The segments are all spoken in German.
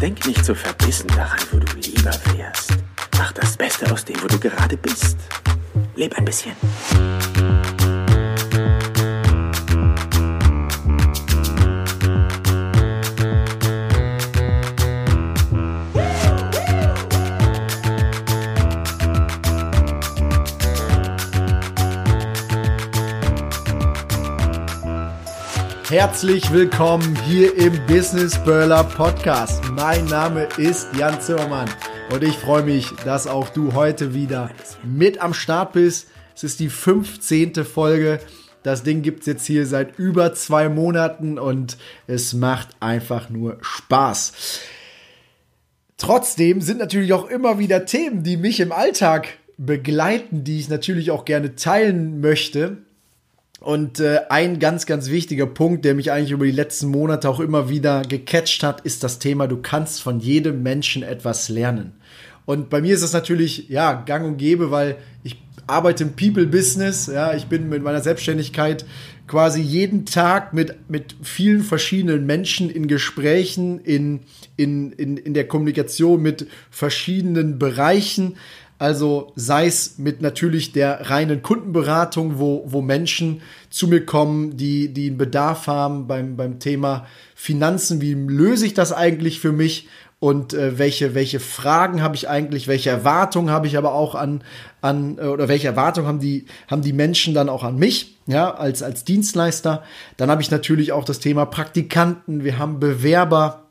Denk nicht so verbissen daran, wo du lieber wärst. Mach das Beste aus dem, wo du gerade bist. Leb ein bisschen. Herzlich willkommen hier im Business Burler Podcast. Mein Name ist Jan Zimmermann und ich freue mich, dass auch du heute wieder mit am Start bist. Es ist die 15. Folge. Das Ding gibt es jetzt hier seit über zwei Monaten und es macht einfach nur Spaß. Trotzdem sind natürlich auch immer wieder Themen, die mich im Alltag begleiten, die ich natürlich auch gerne teilen möchte. Und äh, ein ganz, ganz wichtiger Punkt, der mich eigentlich über die letzten Monate auch immer wieder gecatcht hat, ist das Thema, du kannst von jedem Menschen etwas lernen. Und bei mir ist das natürlich, ja, gang und gäbe, weil ich arbeite im People-Business, ja, ich bin mit meiner Selbstständigkeit quasi jeden Tag mit, mit vielen verschiedenen Menschen in Gesprächen, in, in, in, in der Kommunikation mit verschiedenen Bereichen. Also sei es mit natürlich der reinen Kundenberatung, wo, wo Menschen zu mir kommen, die, die einen Bedarf haben beim, beim Thema Finanzen. Wie löse ich das eigentlich für mich? Und äh, welche, welche Fragen habe ich eigentlich, welche Erwartungen habe ich aber auch an, an äh, oder welche Erwartungen haben die, haben die Menschen dann auch an mich, ja, als, als Dienstleister. Dann habe ich natürlich auch das Thema Praktikanten, wir haben Bewerber,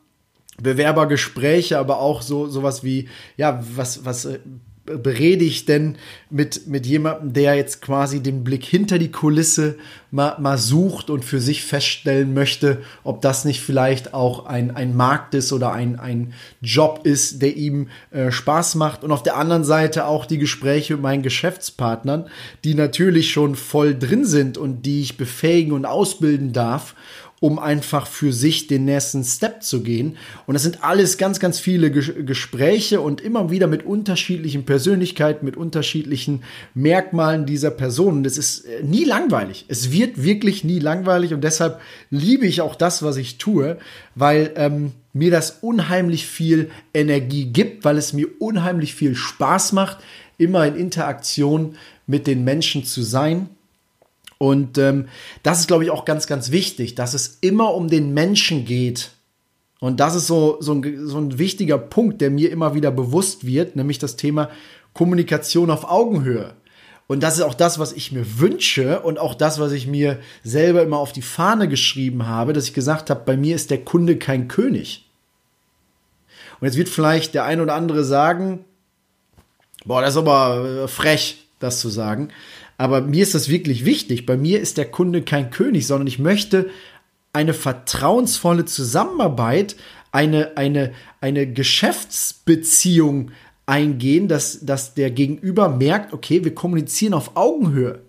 Bewerbergespräche, aber auch so sowas wie ja was was äh, berede ich denn mit, mit jemandem, der jetzt quasi den Blick hinter die Kulisse mal, mal sucht und für sich feststellen möchte, ob das nicht vielleicht auch ein, ein Markt ist oder ein, ein Job ist, der ihm äh, Spaß macht. Und auf der anderen Seite auch die Gespräche mit meinen Geschäftspartnern, die natürlich schon voll drin sind und die ich befähigen und ausbilden darf um einfach für sich den nächsten Step zu gehen. Und das sind alles ganz, ganz viele Ges Gespräche und immer wieder mit unterschiedlichen Persönlichkeiten, mit unterschiedlichen Merkmalen dieser Person. Und es ist äh, nie langweilig. Es wird wirklich nie langweilig und deshalb liebe ich auch das, was ich tue, weil ähm, mir das unheimlich viel Energie gibt, weil es mir unheimlich viel Spaß macht, immer in Interaktion mit den Menschen zu sein und ähm, das ist, glaube ich, auch ganz, ganz wichtig, dass es immer um den Menschen geht. Und das ist so, so, ein, so ein wichtiger Punkt, der mir immer wieder bewusst wird, nämlich das Thema Kommunikation auf Augenhöhe. Und das ist auch das, was ich mir wünsche und auch das, was ich mir selber immer auf die Fahne geschrieben habe, dass ich gesagt habe, bei mir ist der Kunde kein König. Und jetzt wird vielleicht der ein oder andere sagen, boah, das ist aber äh, frech, das zu sagen. Aber mir ist das wirklich wichtig. Bei mir ist der Kunde kein König, sondern ich möchte eine vertrauensvolle Zusammenarbeit, eine, eine, eine Geschäftsbeziehung eingehen, dass, dass der Gegenüber merkt, okay, wir kommunizieren auf Augenhöhe.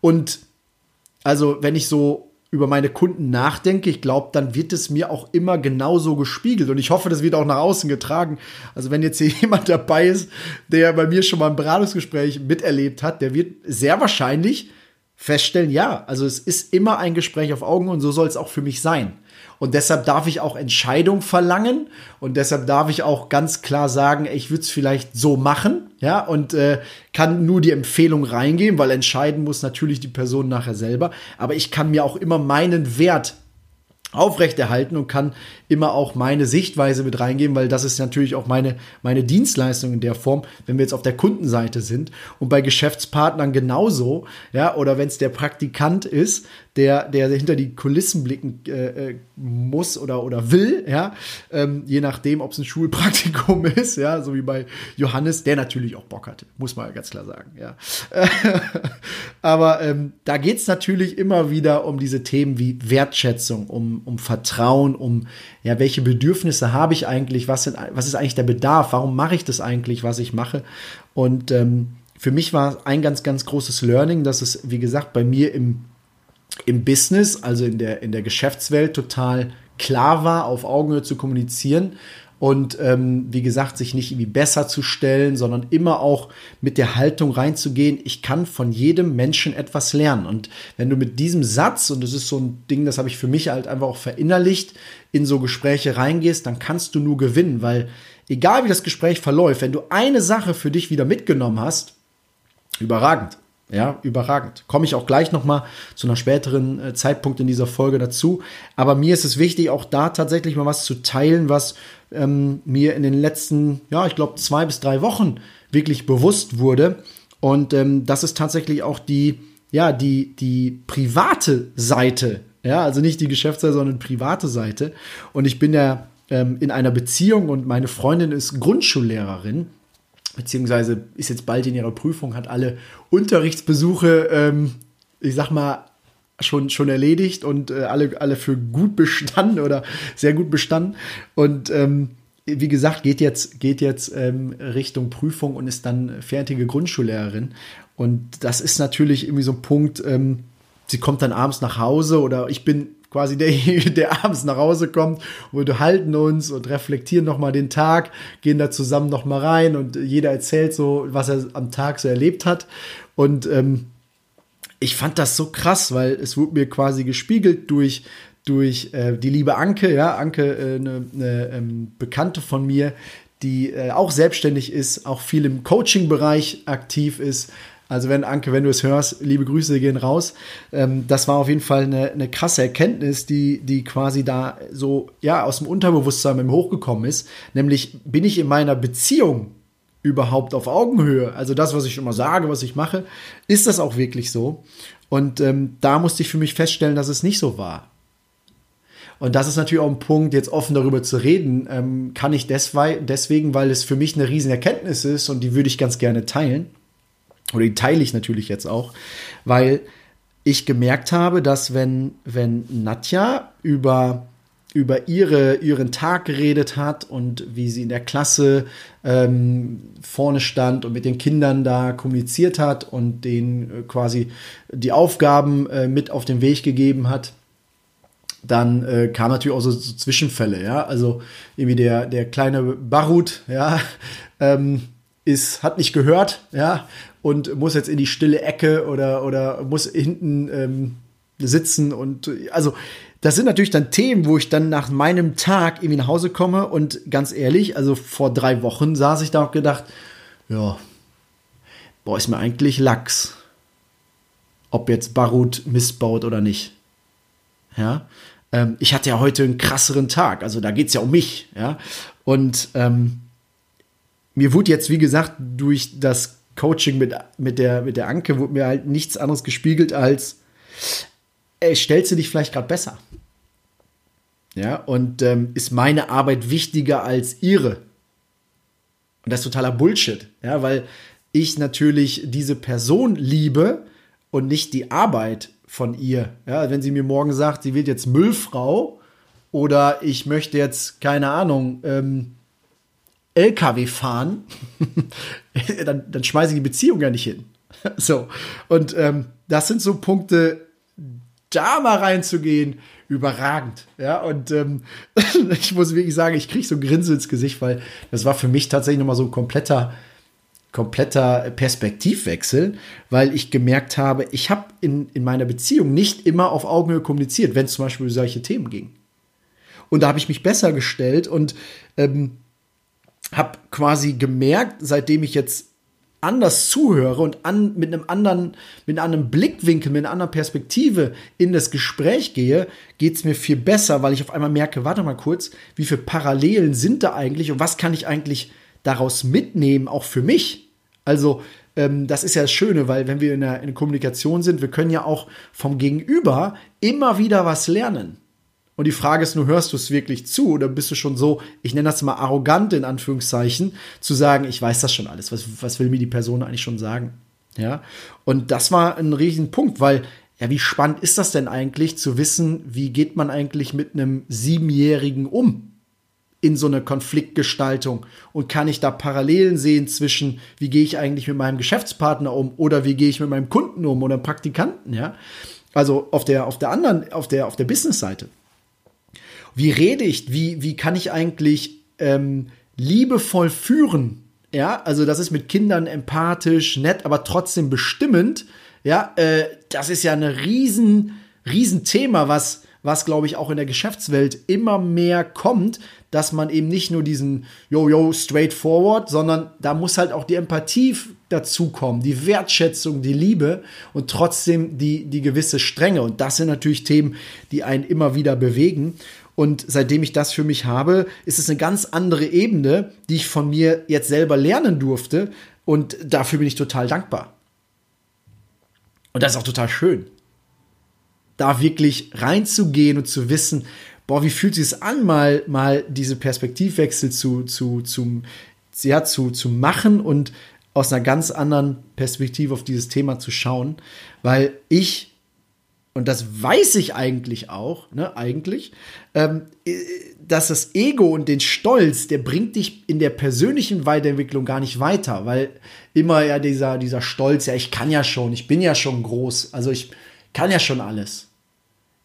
Und also, wenn ich so über meine Kunden nachdenke, ich glaube, dann wird es mir auch immer genauso gespiegelt. Und ich hoffe, das wird auch nach außen getragen. Also wenn jetzt hier jemand dabei ist, der bei mir schon mal ein Beratungsgespräch miterlebt hat, der wird sehr wahrscheinlich feststellen, ja, also es ist immer ein Gespräch auf Augen und so soll es auch für mich sein. Und deshalb darf ich auch Entscheidung verlangen und deshalb darf ich auch ganz klar sagen, ich würde es vielleicht so machen, ja, und äh, kann nur die Empfehlung reingeben, weil entscheiden muss natürlich die Person nachher selber. Aber ich kann mir auch immer meinen Wert aufrechterhalten und kann immer auch meine Sichtweise mit reingeben, weil das ist natürlich auch meine, meine Dienstleistung in der Form, wenn wir jetzt auf der Kundenseite sind und bei Geschäftspartnern genauso, ja, oder wenn es der Praktikant ist, der, der hinter die Kulissen blicken äh, äh, muss oder, oder will, ja, ähm, je nachdem, ob es ein Schulpraktikum ist, ja, so wie bei Johannes, der natürlich auch Bock hatte, muss man ganz klar sagen, ja. Aber ähm, da geht es natürlich immer wieder um diese Themen wie Wertschätzung, um, um Vertrauen, um ja, welche Bedürfnisse habe ich eigentlich, was, sind, was ist eigentlich der Bedarf, warum mache ich das eigentlich, was ich mache. Und ähm, für mich war ein ganz, ganz großes Learning, dass es, wie gesagt, bei mir im im Business, also in der, in der Geschäftswelt, total klar war, auf Augenhöhe zu kommunizieren. und ähm, wie gesagt, sich nicht irgendwie besser zu stellen, sondern immer auch mit der Haltung reinzugehen, ich kann von jedem Menschen etwas lernen. Und wenn du mit diesem Satz, und das ist so ein Ding, das habe ich für mich halt einfach auch verinnerlicht, in so Gespräche reingehst, dann kannst du nur gewinnen, weil egal wie das Gespräch verläuft, wenn du eine Sache für dich wieder mitgenommen hast, überragend. Ja, überragend. Komme ich auch gleich nochmal zu einer späteren äh, Zeitpunkt in dieser Folge dazu. Aber mir ist es wichtig, auch da tatsächlich mal was zu teilen, was ähm, mir in den letzten, ja, ich glaube, zwei bis drei Wochen wirklich bewusst wurde. Und ähm, das ist tatsächlich auch die, ja, die, die private Seite. Ja, also nicht die Geschäftsseite, sondern private Seite. Und ich bin ja ähm, in einer Beziehung und meine Freundin ist Grundschullehrerin beziehungsweise ist jetzt bald in ihrer Prüfung, hat alle Unterrichtsbesuche, ähm, ich sag mal, schon, schon erledigt und äh, alle, alle für gut bestanden oder sehr gut bestanden. Und ähm, wie gesagt, geht jetzt, geht jetzt ähm, Richtung Prüfung und ist dann fertige Grundschullehrerin. Und das ist natürlich irgendwie so ein Punkt, ähm, sie kommt dann abends nach Hause oder ich bin quasi derjenige, der abends nach Hause kommt und wir halten uns und reflektieren nochmal den Tag, gehen da zusammen nochmal rein und jeder erzählt so, was er am Tag so erlebt hat. Und ähm, ich fand das so krass, weil es wurde mir quasi gespiegelt durch durch äh, die liebe Anke, ja, Anke, eine äh, ne, ne, ähm, Bekannte von mir, die äh, auch selbstständig ist, auch viel im Coaching-Bereich aktiv ist, also wenn, Anke, wenn du es hörst, liebe Grüße gehen raus. Ähm, das war auf jeden Fall eine, eine krasse Erkenntnis, die, die quasi da so, ja, aus dem Unterbewusstsein mit hochgekommen ist. Nämlich, bin ich in meiner Beziehung überhaupt auf Augenhöhe? Also das, was ich immer sage, was ich mache, ist das auch wirklich so? Und ähm, da musste ich für mich feststellen, dass es nicht so war. Und das ist natürlich auch ein Punkt, jetzt offen darüber zu reden, ähm, kann ich deswegen, weil es für mich eine riesen Erkenntnis ist und die würde ich ganz gerne teilen oder die teile ich natürlich jetzt auch, weil ich gemerkt habe, dass wenn, wenn Nadja über, über ihre, ihren Tag geredet hat und wie sie in der Klasse ähm, vorne stand und mit den Kindern da kommuniziert hat und denen äh, quasi die Aufgaben äh, mit auf den Weg gegeben hat, dann äh, kam natürlich auch so, so, Zwischenfälle, ja. Also irgendwie der, der kleine Barut, ja, ähm, ist, hat nicht gehört, ja, und muss jetzt in die stille Ecke oder, oder muss hinten ähm, sitzen und also das sind natürlich dann Themen, wo ich dann nach meinem Tag irgendwie nach Hause komme und ganz ehrlich, also vor drei Wochen saß ich da und gedacht, ja, boah, ist mir eigentlich Lachs, ob jetzt Barut missbaut oder nicht. Ja, ähm, ich hatte ja heute einen krasseren Tag, also da geht es ja um mich, ja, und ähm, mir wurde jetzt, wie gesagt, durch das Coaching mit, mit, der, mit der Anke wurde mir halt nichts anderes gespiegelt als, ey, stellst du dich vielleicht gerade besser? Ja, und ähm, ist meine Arbeit wichtiger als ihre? Und das ist totaler Bullshit, ja, weil ich natürlich diese Person liebe und nicht die Arbeit von ihr. Ja, wenn sie mir morgen sagt, sie wird jetzt Müllfrau oder ich möchte jetzt, keine Ahnung, ähm, LKW fahren, dann, dann schmeiße ich die Beziehung ja nicht hin. so. Und ähm, das sind so Punkte, da mal reinzugehen, überragend. Ja, und ähm, ich muss wirklich sagen, ich kriege so ein Grinsen ins Gesicht, weil das war für mich tatsächlich nochmal so ein kompletter, kompletter Perspektivwechsel, weil ich gemerkt habe, ich habe in, in meiner Beziehung nicht immer auf Augenhöhe kommuniziert, wenn es zum Beispiel um solche Themen ging. Und da habe ich mich besser gestellt und ähm, habe quasi gemerkt, seitdem ich jetzt anders zuhöre und an, mit einem anderen, mit einem Blickwinkel, mit einer anderen Perspektive in das Gespräch gehe, geht es mir viel besser, weil ich auf einmal merke, warte mal kurz, wie viele Parallelen sind da eigentlich und was kann ich eigentlich daraus mitnehmen, auch für mich? Also, ähm, das ist ja das Schöne, weil wenn wir in der, in der Kommunikation sind, wir können ja auch vom Gegenüber immer wieder was lernen. Und die Frage ist nur, hörst du es wirklich zu oder bist du schon so, ich nenne das mal arrogant in Anführungszeichen, zu sagen, ich weiß das schon alles. Was, was will mir die Person eigentlich schon sagen? Ja. Und das war ein riesen Punkt, weil, ja, wie spannend ist das denn eigentlich zu wissen, wie geht man eigentlich mit einem Siebenjährigen um? in so eine Konfliktgestaltung und kann ich da Parallelen sehen zwischen, wie gehe ich eigentlich mit meinem Geschäftspartner um oder wie gehe ich mit meinem Kunden um oder Praktikanten, ja? Also auf der, auf der anderen, auf der, auf der Business-Seite. Wie rede ich? Wie, wie kann ich eigentlich ähm, liebevoll führen, ja, also das ist mit Kindern empathisch, nett, aber trotzdem bestimmend, ja, äh, das ist ja ein riesen, riesen Thema, was, was glaube ich auch in der Geschäftswelt immer mehr kommt, dass man eben nicht nur diesen Yo-Yo straightforward, sondern da muss halt auch die Empathie dazukommen, die Wertschätzung, die Liebe und trotzdem die, die gewisse Strenge. Und das sind natürlich Themen, die einen immer wieder bewegen. Und seitdem ich das für mich habe, ist es eine ganz andere Ebene, die ich von mir jetzt selber lernen durfte. Und dafür bin ich total dankbar. Und das ist auch total schön. Da wirklich reinzugehen und zu wissen, boah, wie fühlt es sich an, mal, mal diese Perspektivwechsel zu, zu, zu, ja, zu, zu machen und aus einer ganz anderen Perspektive auf dieses Thema zu schauen, weil ich und das weiß ich eigentlich auch, ne, eigentlich, ähm, dass das Ego und den Stolz, der bringt dich in der persönlichen Weiterentwicklung gar nicht weiter, weil immer ja dieser, dieser Stolz, ja, ich kann ja schon, ich bin ja schon groß, also ich kann ja schon alles.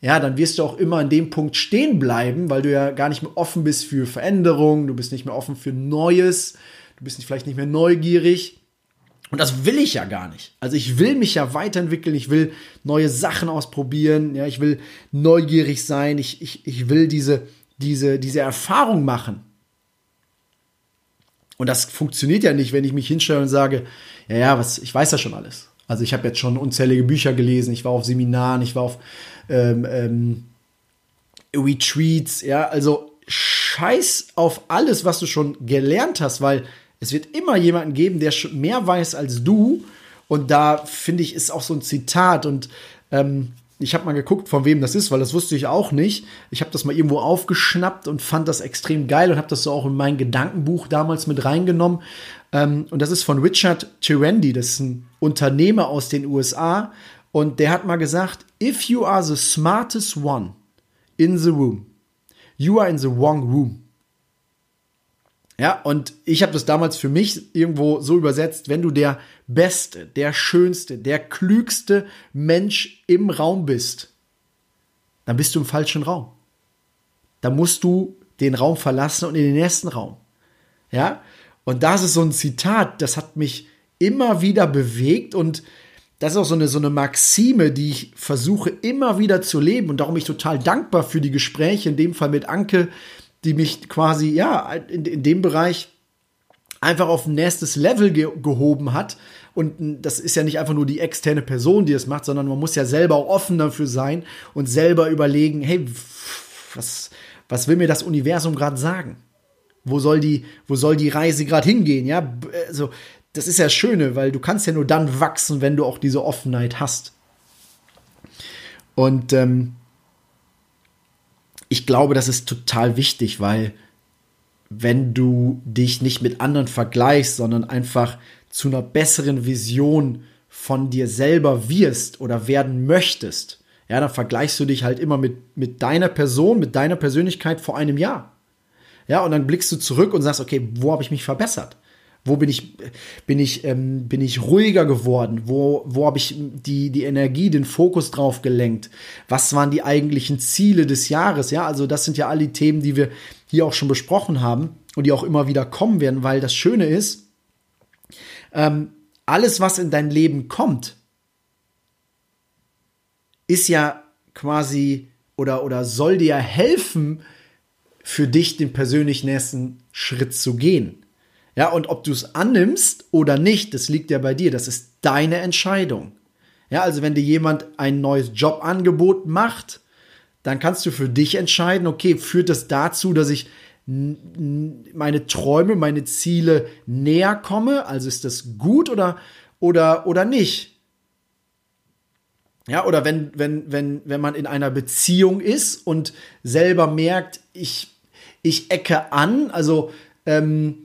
Ja, dann wirst du auch immer an dem Punkt stehen bleiben, weil du ja gar nicht mehr offen bist für Veränderungen, du bist nicht mehr offen für Neues, du bist vielleicht nicht mehr neugierig. Und das will ich ja gar nicht. Also ich will mich ja weiterentwickeln, ich will neue Sachen ausprobieren, ja, ich will neugierig sein, ich, ich, ich will diese, diese, diese Erfahrung machen. Und das funktioniert ja nicht, wenn ich mich hinstelle und sage, ja, ja, was, ich weiß ja schon alles. Also ich habe jetzt schon unzählige Bücher gelesen, ich war auf Seminaren, ich war auf ähm, ähm, Retreats, ja, also scheiß auf alles, was du schon gelernt hast, weil es wird immer jemanden geben, der mehr weiß als du. Und da finde ich, ist auch so ein Zitat. Und ähm, ich habe mal geguckt, von wem das ist, weil das wusste ich auch nicht. Ich habe das mal irgendwo aufgeschnappt und fand das extrem geil und habe das so auch in mein Gedankenbuch damals mit reingenommen. Ähm, und das ist von Richard Tyrandy, das ist ein Unternehmer aus den USA. Und der hat mal gesagt, if you are the smartest one in the room, you are in the wrong room. Ja, und ich habe das damals für mich irgendwo so übersetzt, wenn du der beste, der schönste, der klügste Mensch im Raum bist, dann bist du im falschen Raum. Da musst du den Raum verlassen und in den nächsten Raum. Ja? Und das ist so ein Zitat, das hat mich immer wieder bewegt und das ist auch so eine, so eine Maxime, die ich versuche immer wieder zu leben und darum bin ich total dankbar für die Gespräche, in dem Fall mit Anke, die mich quasi, ja, in, in dem Bereich einfach auf ein nächstes Level ge gehoben hat. Und das ist ja nicht einfach nur die externe Person, die es macht, sondern man muss ja selber auch offen dafür sein und selber überlegen, hey, was, was will mir das Universum gerade sagen? Wo soll die, wo soll die Reise gerade hingehen? Ja, also, das ist ja das Schöne, weil du kannst ja nur dann wachsen, wenn du auch diese Offenheit hast. Und ähm, ich glaube, das ist total wichtig, weil wenn du dich nicht mit anderen vergleichst, sondern einfach zu einer besseren Vision von dir selber wirst oder werden möchtest, ja, dann vergleichst du dich halt immer mit, mit deiner Person, mit deiner Persönlichkeit vor einem Jahr. Ja, und dann blickst du zurück und sagst, okay, wo habe ich mich verbessert? Wo bin ich, bin ich, ähm, bin ich ruhiger geworden? Wo, wo habe ich die, die Energie, den Fokus drauf gelenkt? Was waren die eigentlichen Ziele des Jahres? Ja, also das sind ja alle die Themen, die wir hier auch schon besprochen haben und die auch immer wieder kommen werden, weil das Schöne ist, ähm, alles, was in dein Leben kommt, ist ja quasi oder, oder soll dir helfen, für dich den persönlich nächsten Schritt zu gehen. Ja, und ob du es annimmst oder nicht, das liegt ja bei dir. Das ist deine Entscheidung. Ja, also wenn dir jemand ein neues Jobangebot macht, dann kannst du für dich entscheiden, okay, führt das dazu, dass ich meine Träume, meine Ziele näher komme? Also ist das gut oder, oder, oder nicht? Ja, oder wenn, wenn, wenn, wenn man in einer Beziehung ist und selber merkt, ich, ich ecke an, also ähm,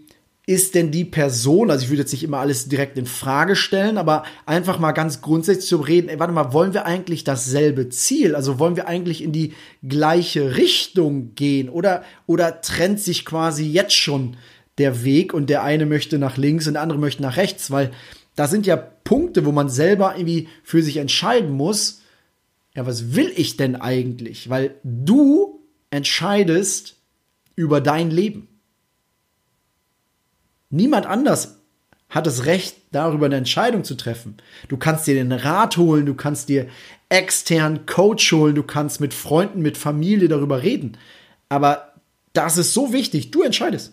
ist denn die Person, also ich würde jetzt nicht immer alles direkt in Frage stellen, aber einfach mal ganz grundsätzlich zu reden, ey, warte mal, wollen wir eigentlich dasselbe Ziel? Also wollen wir eigentlich in die gleiche Richtung gehen oder, oder trennt sich quasi jetzt schon der Weg und der eine möchte nach links und der andere möchte nach rechts, weil da sind ja Punkte, wo man selber irgendwie für sich entscheiden muss, ja, was will ich denn eigentlich? Weil du entscheidest über dein Leben. Niemand anders hat das Recht, darüber eine Entscheidung zu treffen. Du kannst dir den Rat holen, du kannst dir externen Coach holen, du kannst mit Freunden, mit Familie darüber reden. Aber das ist so wichtig, du entscheidest.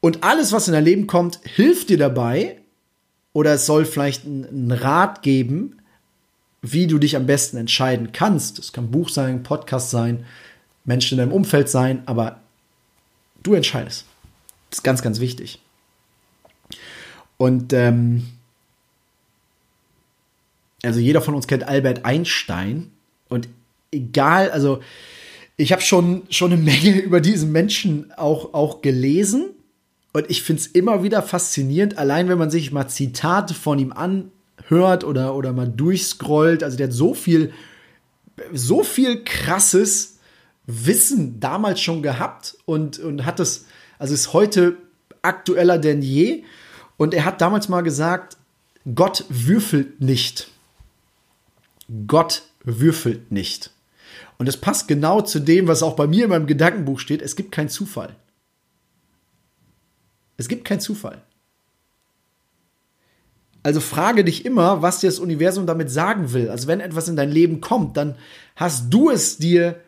Und alles, was in dein Leben kommt, hilft dir dabei oder es soll vielleicht einen Rat geben, wie du dich am besten entscheiden kannst. Es kann Buch sein, Podcast sein, Menschen in deinem Umfeld sein, aber du entscheidest. Das ist ganz, ganz wichtig. Und ähm, also jeder von uns kennt Albert Einstein und egal, also ich habe schon, schon eine Menge über diesen Menschen auch, auch gelesen und ich finde es immer wieder faszinierend, allein wenn man sich mal Zitate von ihm anhört oder, oder mal durchscrollt. Also der hat so viel, so viel krasses Wissen damals schon gehabt und, und hat es, also ist heute aktueller denn je. Und er hat damals mal gesagt, Gott würfelt nicht. Gott würfelt nicht. Und es passt genau zu dem, was auch bei mir in meinem Gedankenbuch steht. Es gibt keinen Zufall. Es gibt keinen Zufall. Also frage dich immer, was dir das Universum damit sagen will. Also wenn etwas in dein Leben kommt, dann hast du es dir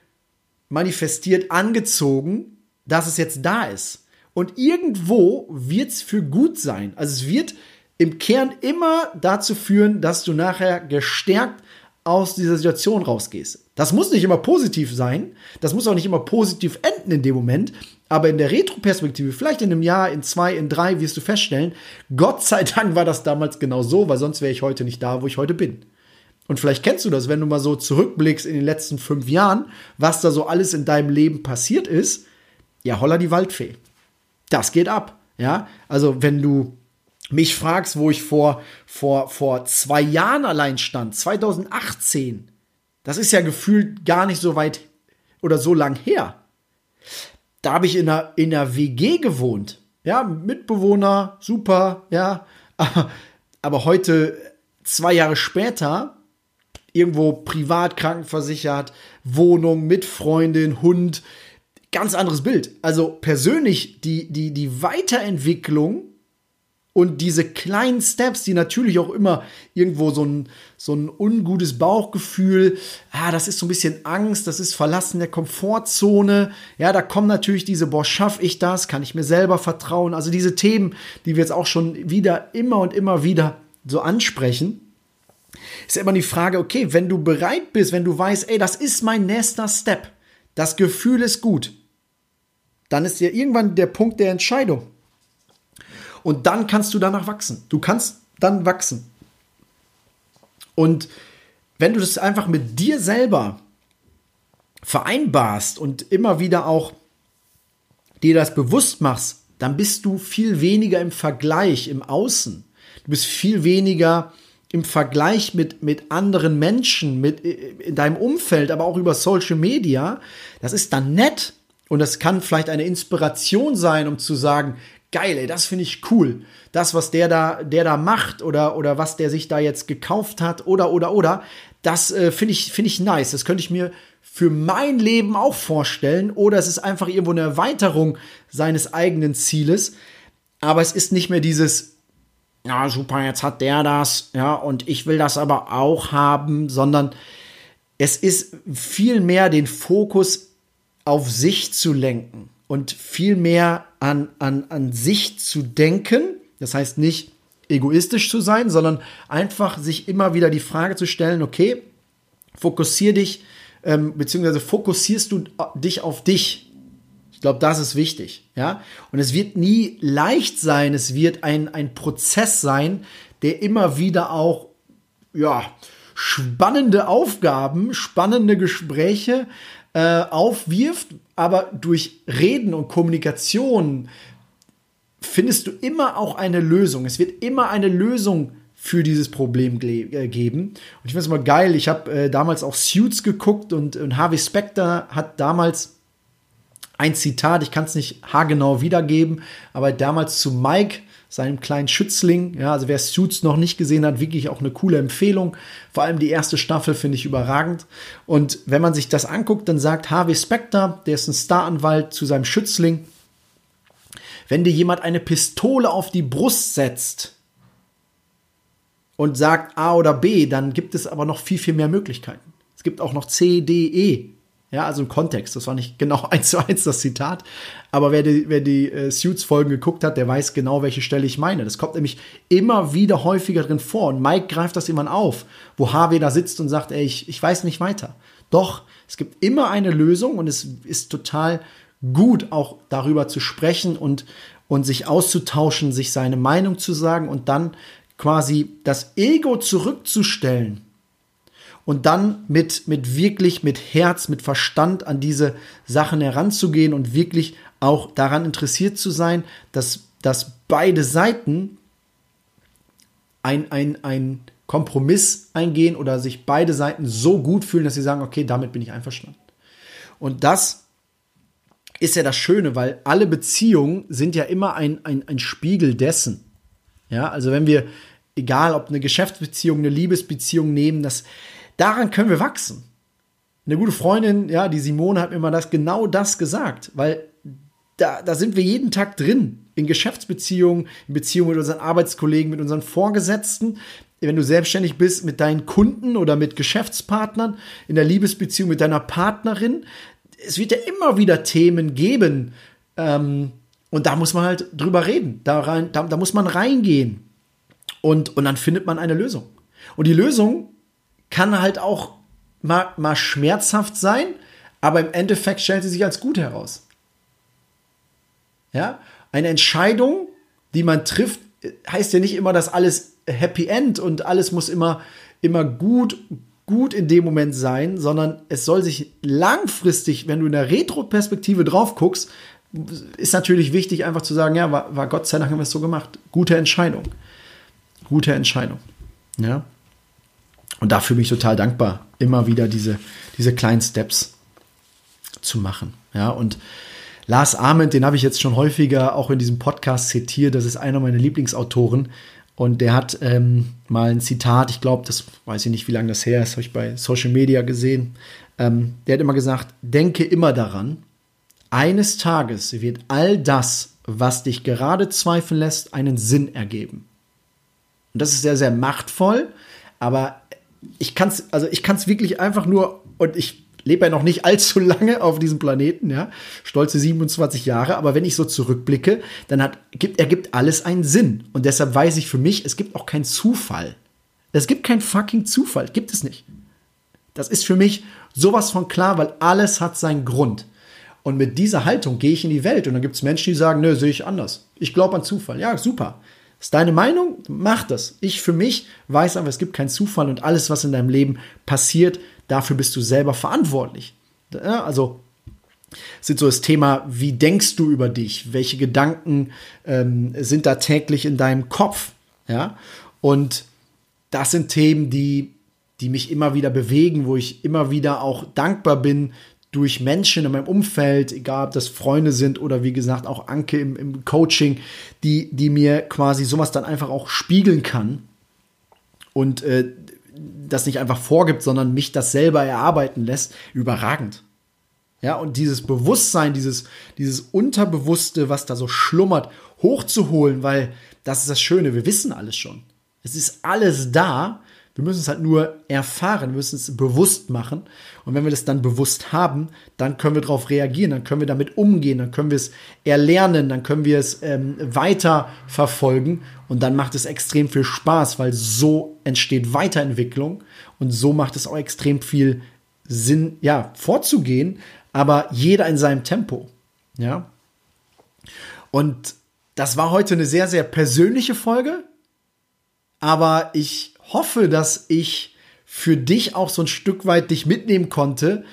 manifestiert, angezogen, dass es jetzt da ist. Und irgendwo wird es für gut sein. Also es wird im Kern immer dazu führen, dass du nachher gestärkt aus dieser Situation rausgehst. Das muss nicht immer positiv sein, das muss auch nicht immer positiv enden in dem Moment, aber in der Retroperspektive, vielleicht in einem Jahr, in zwei, in drei, wirst du feststellen, Gott sei Dank war das damals genau so, weil sonst wäre ich heute nicht da, wo ich heute bin. Und vielleicht kennst du das, wenn du mal so zurückblickst in den letzten fünf Jahren, was da so alles in deinem Leben passiert ist. Ja, holla die Waldfee. Das geht ab. Ja, also wenn du mich fragst, wo ich vor, vor, vor zwei Jahren allein stand, 2018, das ist ja gefühlt gar nicht so weit oder so lang her. Da habe ich in einer, in einer WG gewohnt. Ja, Mitbewohner, super, ja. Aber, aber heute, zwei Jahre später, irgendwo privat krankenversichert, Wohnung mit Freundin, Hund, ganz anderes Bild. Also persönlich die, die, die Weiterentwicklung und diese kleinen Steps, die natürlich auch immer irgendwo so ein, so ein ungutes Bauchgefühl, ah, das ist so ein bisschen Angst, das ist Verlassen der Komfortzone. Ja, da kommen natürlich diese, boah, schaff ich das? Kann ich mir selber vertrauen? Also diese Themen, die wir jetzt auch schon wieder immer und immer wieder so ansprechen. Ist immer die Frage, okay, wenn du bereit bist, wenn du weißt, ey, das ist mein nächster Step, das Gefühl ist gut, dann ist ja irgendwann der Punkt der Entscheidung. Und dann kannst du danach wachsen. Du kannst dann wachsen. Und wenn du das einfach mit dir selber vereinbarst und immer wieder auch dir das bewusst machst, dann bist du viel weniger im Vergleich im Außen. Du bist viel weniger im Vergleich mit, mit anderen Menschen, mit in deinem Umfeld, aber auch über Social Media. Das ist dann nett und das kann vielleicht eine Inspiration sein, um zu sagen, geil, ey, das finde ich cool. Das, was der da, der da macht oder, oder was der sich da jetzt gekauft hat oder, oder, oder, das äh, finde ich, finde ich nice. Das könnte ich mir für mein Leben auch vorstellen. Oder es ist einfach irgendwo eine Erweiterung seines eigenen Zieles. Aber es ist nicht mehr dieses, ja, super, jetzt hat der das, ja, und ich will das aber auch haben, sondern es ist viel mehr den Fokus auf sich zu lenken und viel mehr an, an, an sich zu denken. Das heißt nicht egoistisch zu sein, sondern einfach sich immer wieder die Frage zu stellen, okay, fokussier dich, ähm, beziehungsweise fokussierst du dich auf dich. Ich glaube, das ist wichtig, ja. Und es wird nie leicht sein, es wird ein, ein Prozess sein, der immer wieder auch, ja, spannende Aufgaben, spannende Gespräche äh, aufwirft, aber durch Reden und Kommunikation findest du immer auch eine Lösung. Es wird immer eine Lösung für dieses Problem äh, geben. Und ich finde es mal geil. Ich habe äh, damals auch Suits geguckt und, und Harvey Specter hat damals ein Zitat, ich kann es nicht haargenau wiedergeben, aber damals zu Mike seinem kleinen Schützling. Ja, also wer Suits noch nicht gesehen hat, wirklich auch eine coole Empfehlung. Vor allem die erste Staffel finde ich überragend. Und wenn man sich das anguckt, dann sagt Harvey Specter, der ist ein Staranwalt zu seinem Schützling, wenn dir jemand eine Pistole auf die Brust setzt und sagt A oder B, dann gibt es aber noch viel, viel mehr Möglichkeiten. Es gibt auch noch C, D, E. Ja, also im Kontext. Das war nicht genau eins zu eins das Zitat. Aber wer die, wer die äh, Suits-Folgen geguckt hat, der weiß genau, welche Stelle ich meine. Das kommt nämlich immer wieder häufiger drin vor. Und Mike greift das immer auf, wo Harvey da sitzt und sagt, ey, ich, ich weiß nicht weiter. Doch, es gibt immer eine Lösung und es ist total gut, auch darüber zu sprechen und, und sich auszutauschen, sich seine Meinung zu sagen und dann quasi das Ego zurückzustellen und dann mit, mit wirklich mit Herz, mit Verstand an diese Sachen heranzugehen und wirklich auch daran interessiert zu sein, dass, dass beide Seiten ein, ein, ein Kompromiss eingehen oder sich beide Seiten so gut fühlen, dass sie sagen, okay, damit bin ich einverstanden. Und das ist ja das Schöne, weil alle Beziehungen sind ja immer ein, ein, ein Spiegel dessen. Ja, also wenn wir, egal ob eine Geschäftsbeziehung, eine Liebesbeziehung nehmen, das, daran können wir wachsen. Eine gute Freundin, ja, die Simone hat mir mal das, genau das gesagt, weil da, da sind wir jeden Tag drin. In Geschäftsbeziehungen, in Beziehungen mit unseren Arbeitskollegen, mit unseren Vorgesetzten. Wenn du selbstständig bist mit deinen Kunden oder mit Geschäftspartnern, in der Liebesbeziehung mit deiner Partnerin. Es wird ja immer wieder Themen geben. Ähm, und da muss man halt drüber reden. Da, rein, da, da muss man reingehen. Und, und dann findet man eine Lösung. Und die Lösung kann halt auch mal, mal schmerzhaft sein, aber im Endeffekt stellt sie sich als gut heraus. Ja, eine Entscheidung, die man trifft, heißt ja nicht immer, dass alles Happy End und alles muss immer, immer gut, gut in dem Moment sein, sondern es soll sich langfristig, wenn du in der Retro-Perspektive drauf guckst, ist natürlich wichtig, einfach zu sagen, ja, war, war Gott sei Dank haben wir es so gemacht. Gute Entscheidung. Gute Entscheidung. Ja. Und dafür bin ich total dankbar, immer wieder diese, diese kleinen Steps zu machen. Ja, und Lars Ahmed, den habe ich jetzt schon häufiger auch in diesem Podcast zitiert. Das ist einer meiner Lieblingsautoren. Und der hat ähm, mal ein Zitat, ich glaube, das weiß ich nicht, wie lange das her ist, habe ich bei Social Media gesehen. Ähm, der hat immer gesagt: Denke immer daran, eines Tages wird all das, was dich gerade zweifeln lässt, einen Sinn ergeben. Und das ist sehr, sehr machtvoll, aber ich kann es, also ich kann es wirklich einfach nur, und ich lebe ja noch nicht allzu lange auf diesem Planeten, ja, stolze 27 Jahre, aber wenn ich so zurückblicke, dann hat, gibt, ergibt alles einen Sinn. Und deshalb weiß ich für mich, es gibt auch keinen Zufall. Es gibt keinen fucking Zufall, gibt es nicht. Das ist für mich sowas von klar, weil alles hat seinen Grund. Und mit dieser Haltung gehe ich in die Welt und dann gibt es Menschen, die sagen, nö, sehe ich anders. Ich glaube an Zufall. Ja, super. Ist deine Meinung? Mach das. Ich für mich weiß aber, es gibt keinen Zufall und alles, was in deinem Leben passiert, dafür bist du selber verantwortlich. Also sind so das Thema, wie denkst du über dich? Welche Gedanken ähm, sind da täglich in deinem Kopf? Ja, und das sind Themen, die, die mich immer wieder bewegen, wo ich immer wieder auch dankbar bin, durch Menschen in meinem Umfeld, egal ob das Freunde sind oder wie gesagt auch Anke im, im Coaching, die, die mir quasi sowas dann einfach auch spiegeln kann und äh, das nicht einfach vorgibt, sondern mich das selber erarbeiten lässt, überragend. Ja, und dieses Bewusstsein, dieses, dieses Unterbewusste, was da so schlummert, hochzuholen, weil das ist das Schöne, wir wissen alles schon. Es ist alles da, wir müssen es halt nur erfahren, wir müssen es bewusst machen. Und wenn wir das dann bewusst haben, dann können wir darauf reagieren, dann können wir damit umgehen, dann können wir es erlernen, dann können wir es ähm, weiter verfolgen. Und dann macht es extrem viel Spaß, weil so entsteht Weiterentwicklung und so macht es auch extrem viel Sinn, ja, vorzugehen, aber jeder in seinem Tempo. Ja. Und das war heute eine sehr, sehr persönliche Folge, aber ich hoffe, dass ich für dich auch so ein Stück weit dich mitnehmen konnte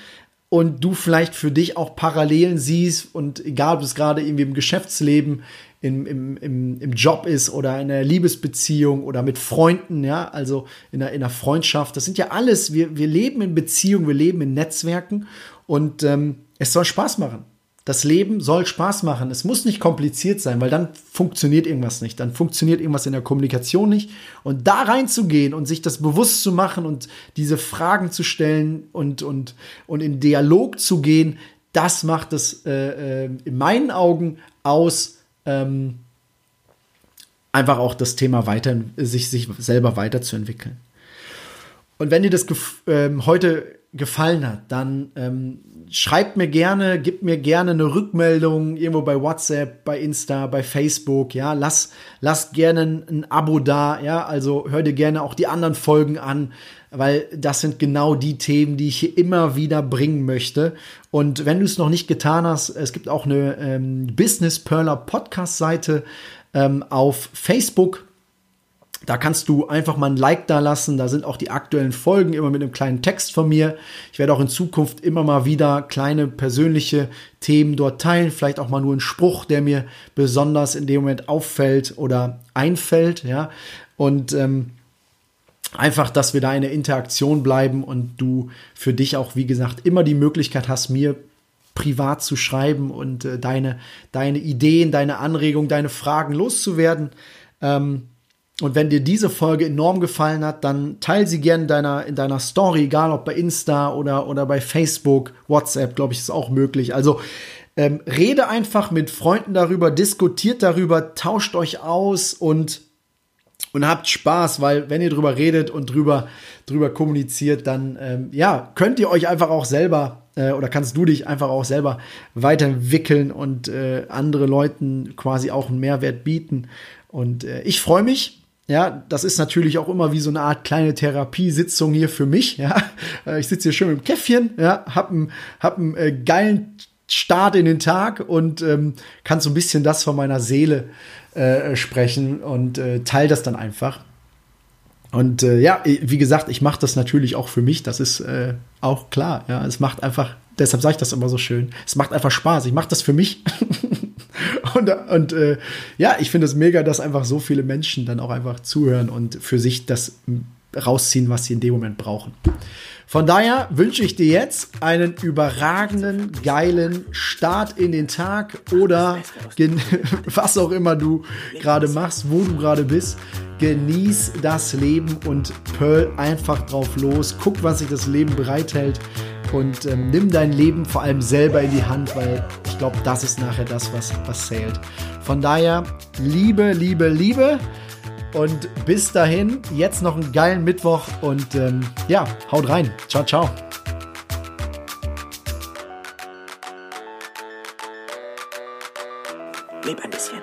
und du vielleicht für dich auch Parallelen siehst und egal, ob es gerade irgendwie im Geschäftsleben, im, im, im, im Job ist oder in einer Liebesbeziehung oder mit Freunden, ja, also in einer, in einer Freundschaft. Das sind ja alles, wir, wir leben in Beziehungen, wir leben in Netzwerken und ähm, es soll Spaß machen. Das Leben soll Spaß machen. Es muss nicht kompliziert sein, weil dann funktioniert irgendwas nicht. Dann funktioniert irgendwas in der Kommunikation nicht. Und da reinzugehen und sich das bewusst zu machen und diese Fragen zu stellen und, und, und in Dialog zu gehen, das macht es äh, äh, in meinen Augen aus, ähm, einfach auch das Thema weiter, sich, sich selber weiterzuentwickeln. Und wenn dir das ähm, heute gefallen hat, dann ähm, schreibt mir gerne, gib mir gerne eine Rückmeldung irgendwo bei WhatsApp, bei Insta, bei Facebook, ja, lass, lass gerne ein, ein Abo da, ja, also hör dir gerne auch die anderen Folgen an, weil das sind genau die Themen, die ich hier immer wieder bringen möchte. Und wenn du es noch nicht getan hast, es gibt auch eine ähm, Business Perler Podcast Seite ähm, auf Facebook da kannst du einfach mal ein Like da lassen. Da sind auch die aktuellen Folgen immer mit einem kleinen Text von mir. Ich werde auch in Zukunft immer mal wieder kleine persönliche Themen dort teilen. Vielleicht auch mal nur ein Spruch, der mir besonders in dem Moment auffällt oder einfällt. Ja, und ähm, einfach, dass wir da in der Interaktion bleiben und du für dich auch, wie gesagt, immer die Möglichkeit hast, mir privat zu schreiben und äh, deine, deine Ideen, deine Anregungen, deine Fragen loszuwerden. Ähm, und wenn dir diese Folge enorm gefallen hat, dann teile sie gerne in deiner, in deiner Story, egal ob bei Insta oder, oder bei Facebook, WhatsApp, glaube ich, ist auch möglich. Also ähm, rede einfach mit Freunden darüber, diskutiert darüber, tauscht euch aus und, und habt Spaß, weil wenn ihr drüber redet und drüber, drüber kommuniziert, dann ähm, ja, könnt ihr euch einfach auch selber äh, oder kannst du dich einfach auch selber weiterentwickeln und äh, andere Leuten quasi auch einen Mehrwert bieten. Und äh, ich freue mich, ja, das ist natürlich auch immer wie so eine Art kleine Therapiesitzung hier für mich. Ja, äh, ich sitze hier schön im Käffchen, ja, hab einen, hab einen äh, geilen Start in den Tag und ähm, kann so ein bisschen das von meiner Seele äh, sprechen und äh, teile das dann einfach. Und äh, ja, wie gesagt, ich mache das natürlich auch für mich. Das ist äh, auch klar. Ja, es macht einfach. Deshalb sage ich das immer so schön. Es macht einfach Spaß. Ich mache das für mich. und und äh, ja, ich finde es mega, dass einfach so viele Menschen dann auch einfach zuhören und für sich das rausziehen, was sie in dem Moment brauchen. Von daher wünsche ich dir jetzt einen überragenden, geilen Start in den Tag oder was auch immer du gerade machst, wo du gerade bist. Genieß das Leben und Pearl einfach drauf los. Guck, was sich das Leben bereithält und ähm, nimm dein Leben vor allem selber in die Hand, weil ich glaube, das ist nachher das, was, was zählt. Von daher, Liebe, Liebe, Liebe. Und bis dahin, jetzt noch einen geilen Mittwoch und ähm, ja, haut rein. Ciao, ciao. Leb ein bisschen.